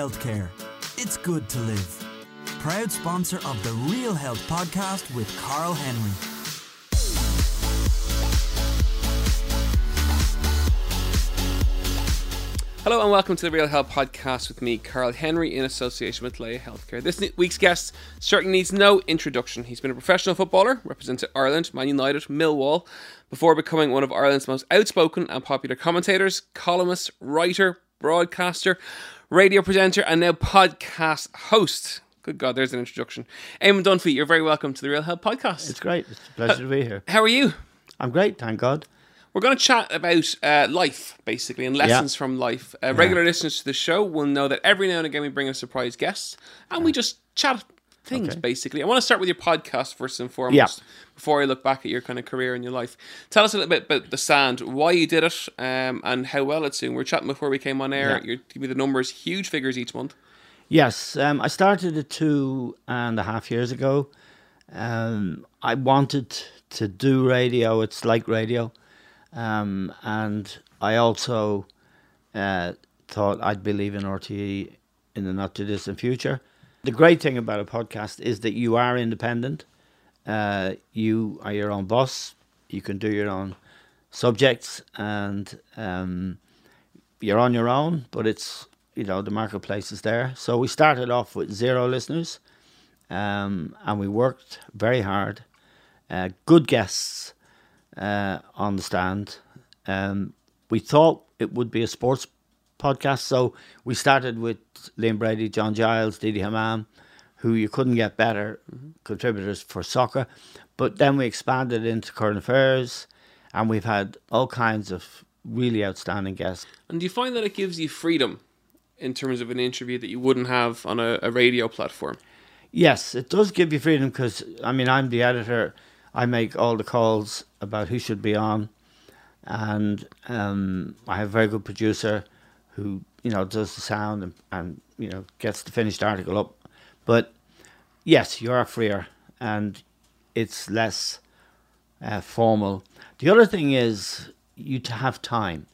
Healthcare. It's good to live. Proud sponsor of the Real Health podcast with Karl Henry. Hello and welcome to the Real Health Podcast with me, Karl Henry, in association with Laya Healthcare. This week's guest certainly needs no introduction. He's been a professional footballer, represented Ireland, Man United, Millwall, before becoming one of Ireland's most outspoken and popular commentators, columnist, writer, broadcaster, radio presenter, and now podcast host. Good God, there's an introduction. Eamon Dunphy, you're very welcome to the Real Health Podcast. It's great. It's a pleasure to be here. How are you? I'm great, thank God. We're going to chat about uh, life, basically, and lessons Yeah. from life. Uh, regular listeners to the show will know that every now and again we bring a surprise guest and we just chat things, Okay. basically. I want to start with your podcast first and foremost Yeah. before I look back at your kind of career and your life. Tell us a little bit about The Stand, why you did it, um, and how well it's doing. We are chatting before we came on air. Yeah. You're giving me the numbers, huge figures each month. Yes, um, I started it two and a half years ago. Um, I wanted to do radio. It's like radio, um, and I also uh, thought I'd be leaving RTE in the not too distant future. The great thing about a podcast is that you are independent. Uh, you are your own boss. You can do your own subjects, and um, you're on your own. But it's you know the marketplace is there. So we started off with zero listeners, um, and we worked very hard. Uh, good guests uh, on the stand. Um, we thought it would be a sports podcast, so we started with Liam Brady, John Giles, Didi Hamann, who you couldn't get better contributors for soccer. But then we expanded into current affairs, and we've had all kinds of really outstanding guests. And do you find that it gives you freedom in terms of an interview that you wouldn't have on a, a radio platform? Yes, it does give you freedom because I mean I'm the editor. I make all the calls about who should be on, and um, I have a very good producer who you know does the sound and, and you know gets the finished article up. But yes, you are freer and it's less uh, formal. The other thing is you to have time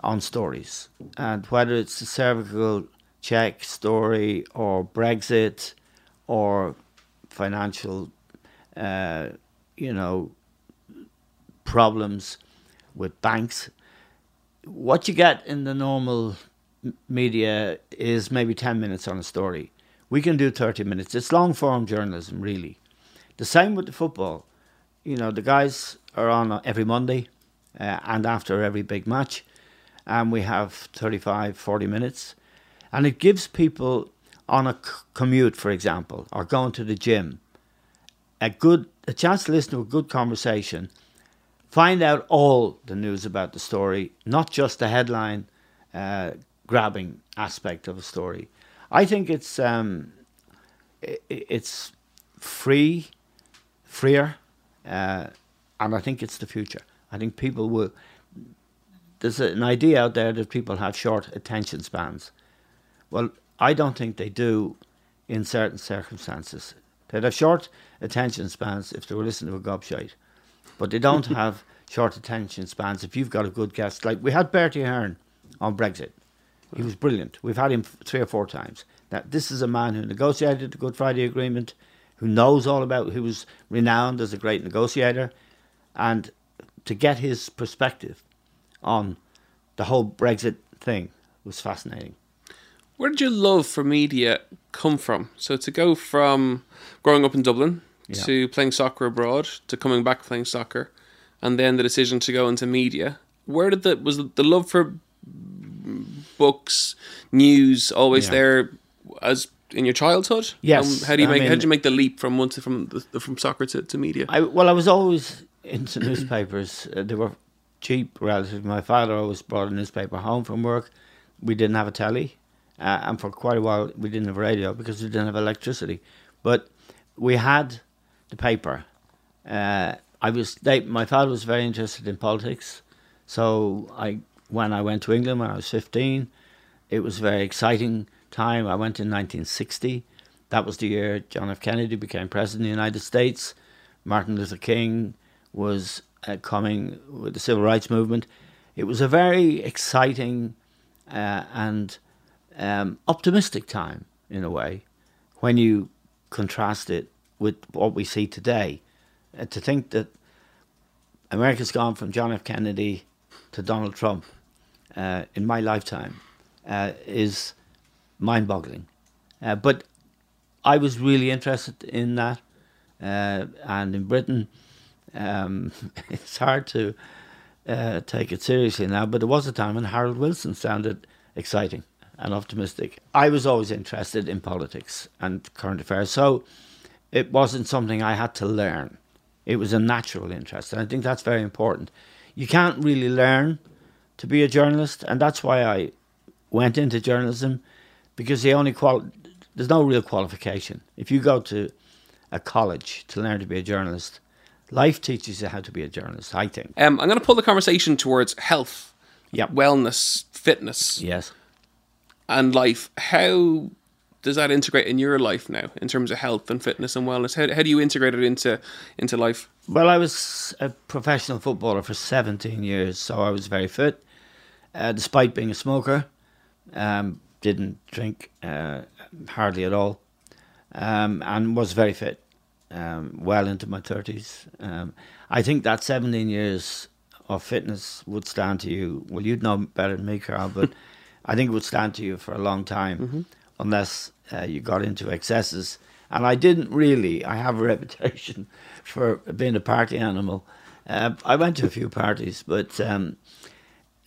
on stories, and whether it's the cervical check story or Brexit or financial, uh, you know, problems with banks. What you get in the normal media is maybe 10 minutes on a story. We can do 30 minutes. It's long form journalism, really. The same with the football. You know, the guys are on every Monday uh, and after every big match, and we have 35, 40 minutes. And it gives people on a c- commute, for example, or going to the gym, a good a chance to listen to a good conversation, find out all the news about the story, not just the headline uh, grabbing aspect of a story. I think it's um, i- i- it's free, freer, uh, and I think it's the future. I think people will. There's an idea out there that people have short attention spans. Well, I don't think they do in certain circumstances. They'd have short attention spans if they were listening to a gobshite, but they don't have short attention spans if you've got a good guest. Like we had Bertie Ahern on Brexit. He was brilliant. We've had him three or four times. Now, this is a man who negotiated the Good Friday Agreement, who knows all about, who was renowned as a great negotiator, and to get his perspective on the whole Brexit thing was fascinating. Where did your love for media come from? So to go from growing up in Dublin Yeah. to playing soccer abroad to coming back playing soccer, and then the decision to go into media. Where did the was the love for books, news always Yeah. there as in your childhood? Yes, Um, how do you I make how mean- did you make the leap from one to from the, from soccer to, to media? I well, I was always into newspapers. Uh, they were cheap relatively. My father always brought a newspaper home from work. We didn't have a telly, uh, and for quite a while we didn't have a radio because we didn't have electricity. But we had the paper. Uh, I was they, my father was very interested in politics, so I when I went to England when I was fifteen, it was a very exciting time. I went in 1960. That was the year John F. Kennedy became president of the United States. Martin Luther King was uh, coming with the civil rights movement. It was a very exciting uh, and um, optimistic time in a way when you contrast it with what we see today. Uh, to think that America's gone from John F. Kennedy to Donald Trump uh, in my lifetime uh, is mind boggling. Uh, but I was really interested in that. Uh, and in Britain, um, it's hard to take it seriously now, but there was a time when Harold Wilson sounded exciting and optimistic. I was always interested in politics and current affairs, so it wasn't something I had to learn. It was a natural interest, and I think that's very important. You can't really learn to be a journalist, and that's why I went into journalism because the only qual there's no real qualification. If you go to a college to learn to be a journalist, life teaches you how to be a journalist. I think. Um, I'm going to pull the conversation towards health, Yep. wellness, fitness, Yes. and life. How does that integrate in your life now in terms of health and fitness and wellness? How, how do you integrate it into into life? Well, I was a professional footballer for 17 years, so I was very fit, uh, despite being a smoker. Um, didn't drink uh, hardly at all, um, and was very fit, um, well into my 30s. Um, I think that 17 years of fitness would stand to you. Well, you'd know better than me, Karl, but I think it would stand to you for a long time, unless uh, you got into excesses. And I didn't really. I have a reputation for being a party animal. Uh, I went to a few parties, but um,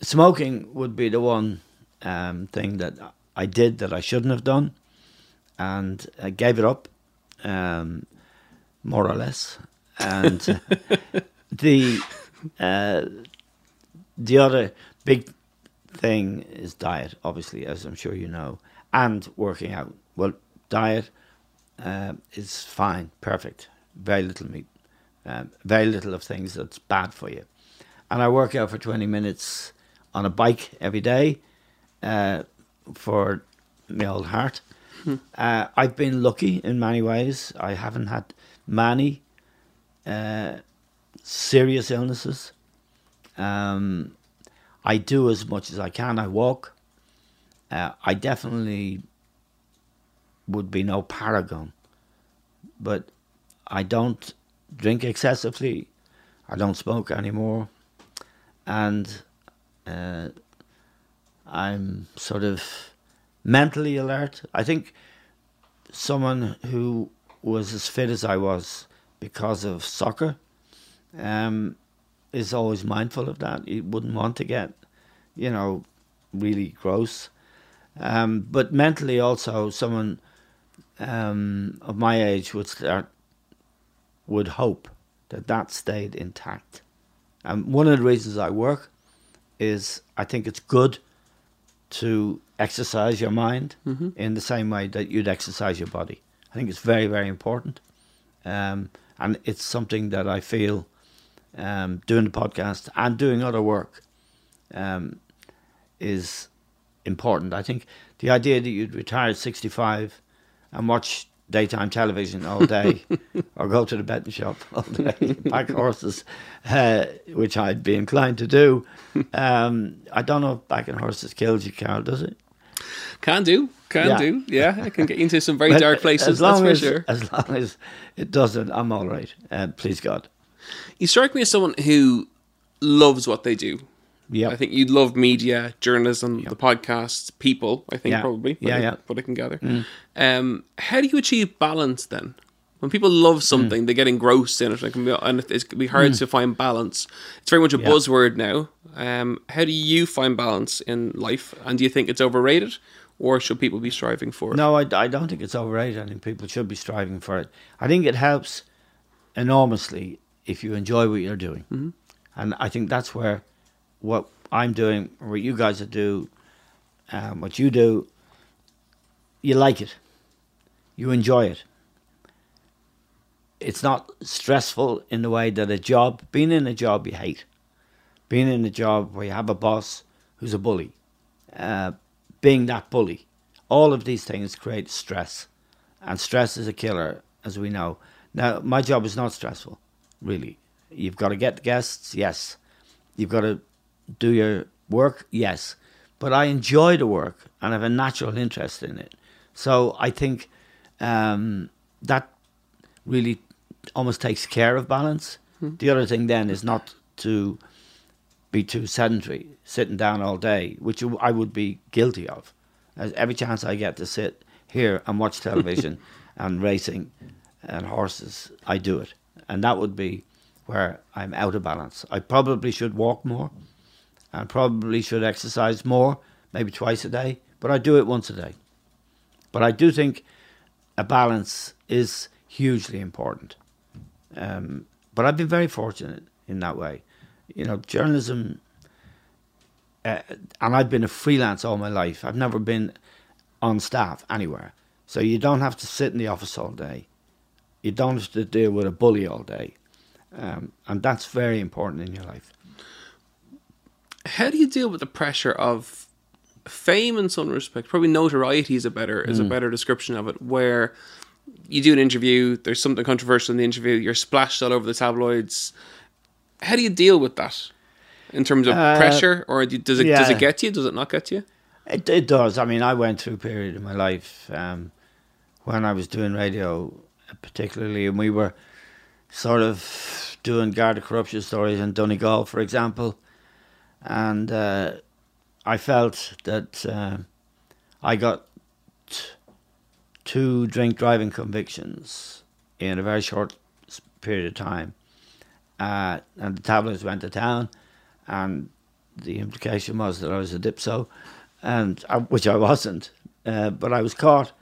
smoking would be the one um, thing that I did that I shouldn't have done, and I gave it up, um, more or less. And uh, the uh, the other big thing is diet, obviously, as I'm sure you know, and working out. Well, diet uh, is fine, perfect. Very little meat, um, very little of things that's bad for you. And I work out for 20 minutes on a bike every day uh, for my old heart. Uh, I've been lucky in many ways. I haven't had many uh, serious illnesses. Um, I do as much as I can. I walk. Uh, I definitely would be no paragon, but I don't drink excessively. I don't smoke anymore, and uh, I'm sort of mentally alert. I think someone who was as fit as I was because of soccer um, is always mindful of that. He wouldn't want to get, you know, really gross. Um, but mentally, also, someone um, of my age would start, would hope that that stayed intact. And one of the reasons I work is I think it's good to exercise your mind in the same way that you'd exercise your body. I think it's very, very important. Um, and it's something that I feel um, doing the podcast and doing other work um, is important. I think the idea that you'd retire at 65 and watch daytime television all day or go to the betting shop all day, back horses, uh, which I'd be inclined to do. Um, I don't know if backing horses kills you, Karl, does it? Can do, can Yeah. do. Yeah, I can get you into some very dark places. As That's long for sure. as long as it doesn't, I'm all right. Uh, please God. You strike me as someone who loves what they do. Yeah. I think you love media, journalism, the podcasts, people. I think Yeah. probably. Yeah, I- yeah. What I can gather. Um, how do you achieve balance then? When people love something, they get engrossed in it, it can be, and it can be hard to find balance. It's very much a Yeah. buzzword now. Um, how do you find balance in life, and do you think it's overrated, or should people be striving for it? No, I, I don't think it's overrated. I think people should be striving for it. I think it helps enormously if you enjoy what you're doing. Mm-hmm. And I think that's where what I'm doing, or what you guys do, um, what you do, you like it, you enjoy it. It's not stressful in the way that a job, being in a job you hate, being in a job where you have a boss who's a bully, uh, being that bully, all of these things create stress, and stress is a killer, as we know. Now, my job is not stressful, really. You've got to get guests, yes. You've got to do your work, yes. But I enjoy the work and have a natural interest in it. So I think um, that really almost takes care of balance. Hmm. The other thing then is not to be too sedentary, sitting down all day, which I would be guilty of. As every chance I get to sit here and watch television and racing and horses, I do it. And that would be where I'm out of balance. I probably should walk more and probably should exercise more, maybe twice a day, but I do it once a day. But I do think a balance is hugely important. Um, but I've been very fortunate in that way. You know, journalism, uh, and I've been a freelance all my life. I've never been on staff anywhere. So you don't have to sit in the office all day. You don't have to deal with a bully all day. Um, and that's very important in your life. How do you deal with the pressure of fame in some respect? Probably notoriety is a better is a better description of it. Where you do an interview, there's something controversial in the interview, you're splashed all over the tabloids. How do you deal with that in terms of Uh, pressure, or do, does it does it get you? Does it not get you? It, it does. I mean, I went through a period in my life um, when I was doing radio, particularly, and we were sort of doing guard corruption stories in Donegal, for example. And uh, I felt that uh, I got two drink driving convictions in a very short period of time. Uh, and the tabloids went to town, and the implication was that I was a dipso, and I, which I wasn't, uh, but I was caught,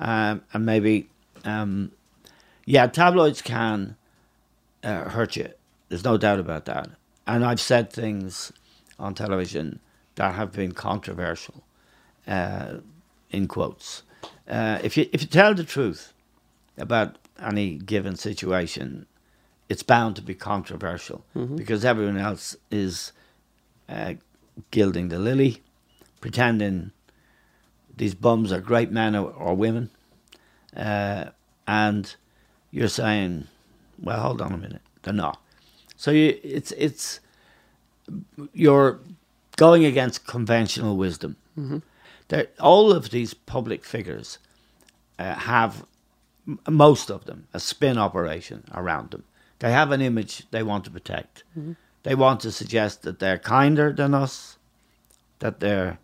um, and maybe, um, yeah, tabloids can uh, hurt you. There's no doubt about that. And I've said things on television that have been controversial, uh, in quotes. Uh, if you if you tell the truth about any given situation, it's bound to be controversial because everyone else is uh, gilding the lily, pretending these bums are great men or, or women, uh, and you're saying, "Well, hold on a minute, they're not." So you, it's it's you're going against conventional wisdom. There, all of these public figures uh, have most of them a spin operation around them. They have an image they want to protect. They want to suggest that they're kinder than us, that they're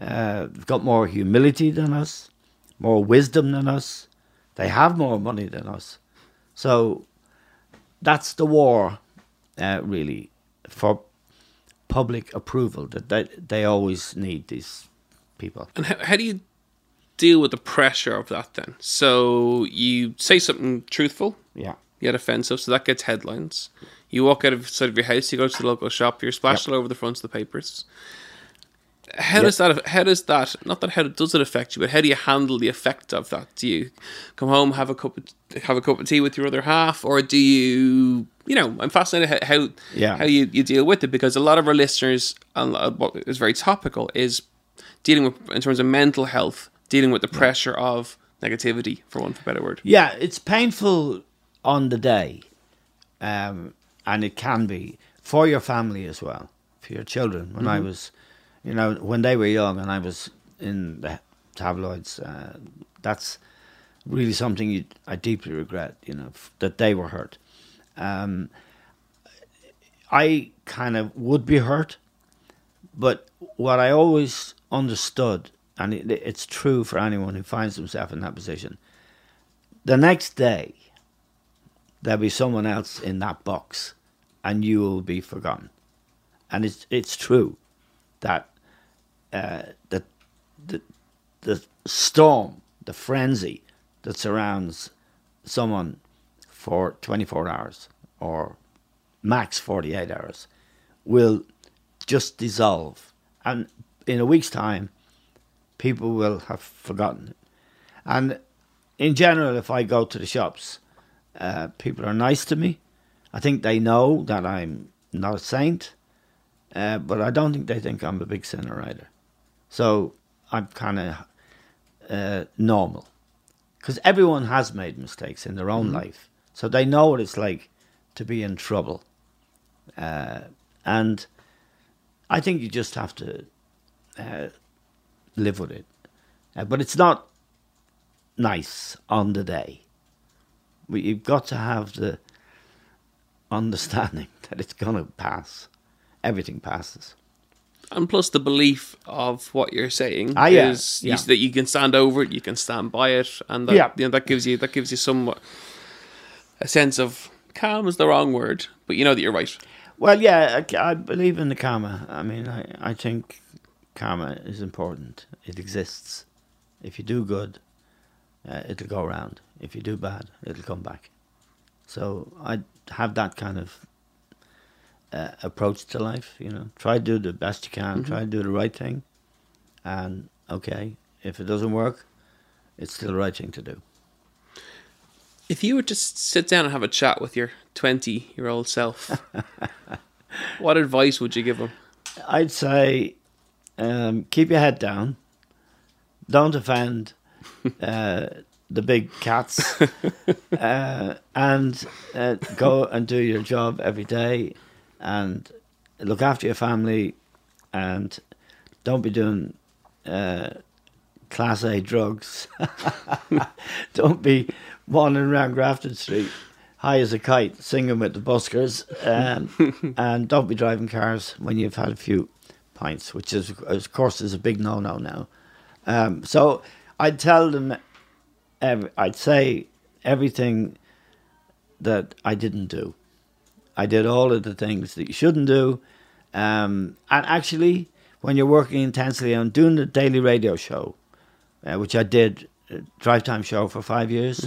uh, got more humility than us, more wisdom than us. They have more money than us. So that's the war, uh, really, for public approval. That they, they always need these people. And how, how do you deal with the pressure of that then? So you say something truthful, Yeah. yet offensive, so that gets headlines. You walk out of side of your house, you go to the local shop, you're splashed all over the fronts of the papers. How Yep. does that? How does that? Not that how does it affect you, but how do you handle the effect of that? Do you come home, have a cup, of, have a cup of tea with your other half, or do you? You know, I'm fascinated how how, Yeah. how you, you deal with it because a lot of our listeners, and what is very topical, is dealing with in terms of mental health, dealing with the pressure of negativity, for one for a better word. Yeah, it's painful on the day, um, and it can be for your family as well, for your children. When I was, you know, when they were young and I was in the tabloids, uh, that's really something you, I deeply regret. You know, f- that they were hurt. Um, I kind of would be hurt, but what I always understood, and it, it's true for anyone who finds himself in that position, the next day there'll be someone else in that box and you will be forgotten and it's it's true that uh, the, the the storm the frenzy that surrounds someone for 24 hours or max 48 hours will just dissolve, and in a week's time, people will have forgotten it. And in general, if I go to the shops, uh, people are nice to me. I think they know that I'm not a saint, uh, but I don't think they think I'm a big sinner either. So I'm kind of uh, normal because everyone has made mistakes in their own life, so they know what it's like to be in trouble. Uh, and I think you just have to uh, live with it. Uh, but it's not nice on the day. But you've got to have the understanding that it's going to pass. Everything passes. And plus the belief of what you're saying Ah, yeah, is yeah. is that you can stand over it, you can stand by it, and that, Yeah. you know, that gives you that gives you somewhat a sense of calm is the wrong word, but you know that you're right. Well, yeah, I, I believe in the karma. I mean, I, I think karma is important. It exists. If you do good, uh, it'll go around. If you do bad, it'll come back. So I have that kind of uh, approach to life. You know, try to do the best you can. Try to do the right thing, and okay, if it doesn't work, it's still the right thing to do. If you were just sit down and have a chat with your 20 year old self, what advice would you give him? I'd say um, keep your head down. Don't offend uh, the big cats, uh, and uh, go and do your job every day, and look after your family, and don't be doing uh, class A drugs. don't be wandering around Grafton Street high as a kite, singing with the buskers, um, and don't be driving cars when you've had a few pints, which is, of course, is a big no-no now. Um, so I'd tell them, ev I'd say everything that I didn't do. I did all of the things that you shouldn't do, um, and actually, when you're working intensely on doing the daily radio show, uh, which I did, uh, drive time show for five years.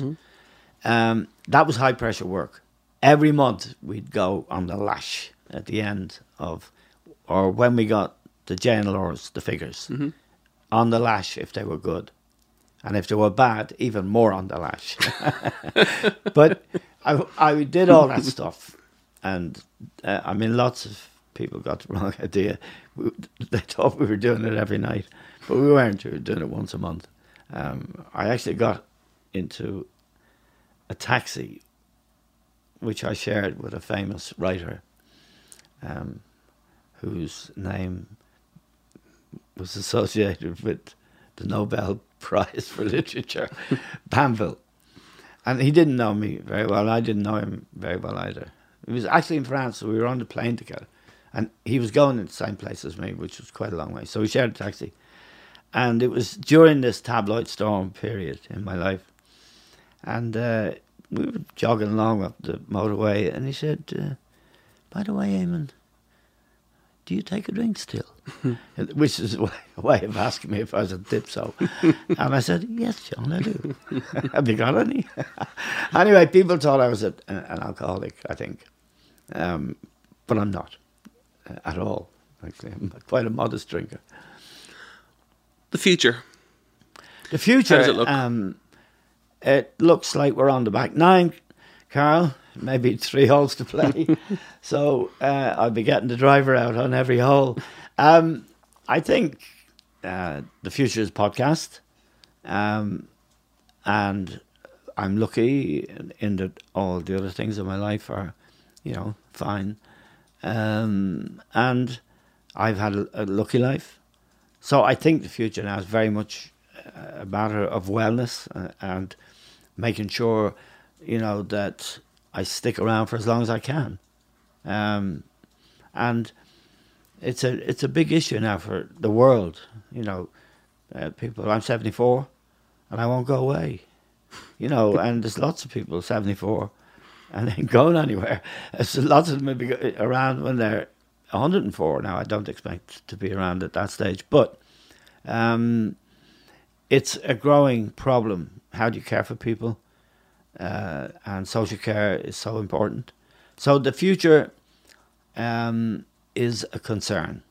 Um, that was high pressure work. Every month we'd go on the lash at the end of, or when we got the JNLRs, the figures, on the lash if they were good. And if they were bad, even more on the lash. but I, I did all that stuff. And uh, I mean, lots of people got the wrong idea. We, they thought we were doing it every night, but we weren't. We were doing it once a month. Um, I actually got into a taxi, which I shared with a famous writer, um, whose name was associated with the Nobel Prize for Literature, Banville. And he didn't know me very well. I didn't know him very well either. He was actually in France, so we were on the plane together. And he was going in the same place as me, which was quite a long way. So we shared a taxi. And it was during this tabloid storm period in my life. And uh, we were jogging along up the motorway, and he said, uh, By the way, Eamon, do you take a drink still? Which is a way, a way of asking me if I was a dipso. and I said, Yes, John, I do. Have you got any? anyway, people thought I was a, an alcoholic, I think. Um, but I'm not uh, at all. Actually, I'm quite a modest drinker. The future. The future. How does it look? Um, it looks like we're on the back nine, Karl. Maybe three holes to play. so uh, I'll be getting the driver out on every hole. Um, I think uh, the future is podcast. Um, and I'm lucky in- in that all the other things in my life are, you know, fine. Um, and I've had a, a lucky life. So I think the future now is very much uh, a matter of wellness uh, and making sure, you know, that I stick around for as long as I can. Um, and it's a it's a big issue now for the world. You know, uh, people. I'm 74, and I won't go away. You know, and there's lots of people 74, and ain't going anywhere. There's lots of them will be around when they're 104. Now I don't expect to be around at that stage, but um, it's a growing problem. How do you care for people? Uh, and social care is so important. So the future um, is a concern.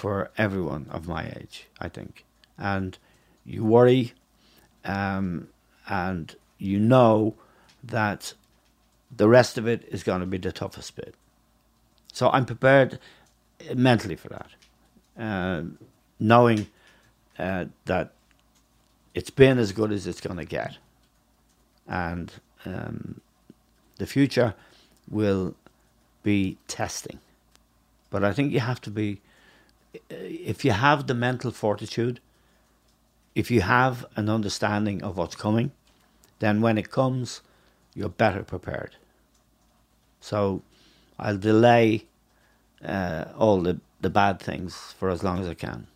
for everyone of my age, I think. And you worry, um, and you know that the rest of it is going to be the toughest bit. So I'm prepared mentally for that, uh, knowing uh, that it's been as good as it's going to get, and um, the future will be testing. But I think you have to be, if you have the mental fortitude, if you have an understanding of what's coming, then when it comes, you're better prepared. So I'll delay uh, all the, the bad things for as long as I can.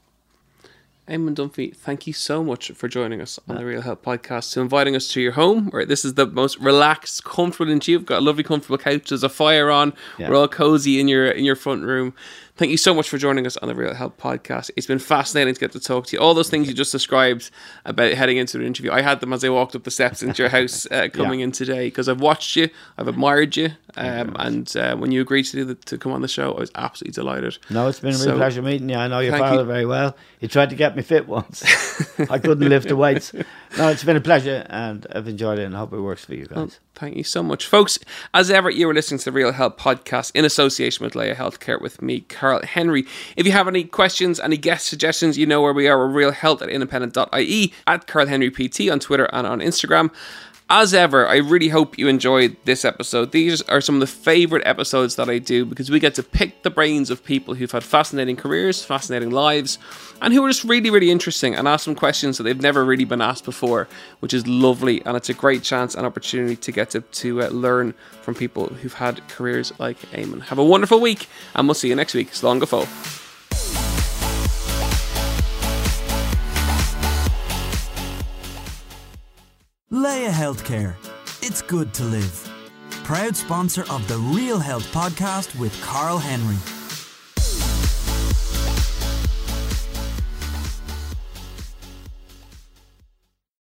Eamon Dunphy, thank you so much for joining us on the Real Health Podcast, to inviting us to your home. Where this is the most relaxed, comfortable, and you've got a lovely, comfortable couch. There's a fire on. Yeah. We're all cozy in your in your front room. Thank you so much for joining us on the Real Health Podcast. It's been fascinating to get to talk to you. All those things you just described about heading into an interview, I had them as I walked up the steps into your house uh, coming Yeah. in today because I've watched you, I've admired you, um, and uh, when you agreed to do the, to come on the show, I was absolutely delighted. No, it's been a real So, pleasure meeting you. I know your father you. very well. He tried to get me fit once. I couldn't lift the weights. No, it's been a pleasure and I've enjoyed it and I hope it works for you guys. Thank you so much, folks. As ever, you are listening to the Real Health Podcast in association with Laya Healthcare with me, Karl Henry. If you have any questions, any guest suggestions, you know where we are. We're realhealth at independent.ie, at Karl Henry PT on Twitter and on Instagram. As ever, I really hope you enjoyed this episode. These are some of the favorite episodes that I do because we get to pick the brains of people who've had fascinating careers, fascinating lives, and who are just really, really interesting and ask them questions that they've never really been asked before, which is lovely. And it's a great chance and opportunity to get to, to uh, learn from people who've had careers like Eamon. Have a wonderful week, and we'll see you next week. Slán go Laya Healthcare. It's good to live. Proud sponsor of the Real Health Podcast with Karl Henry.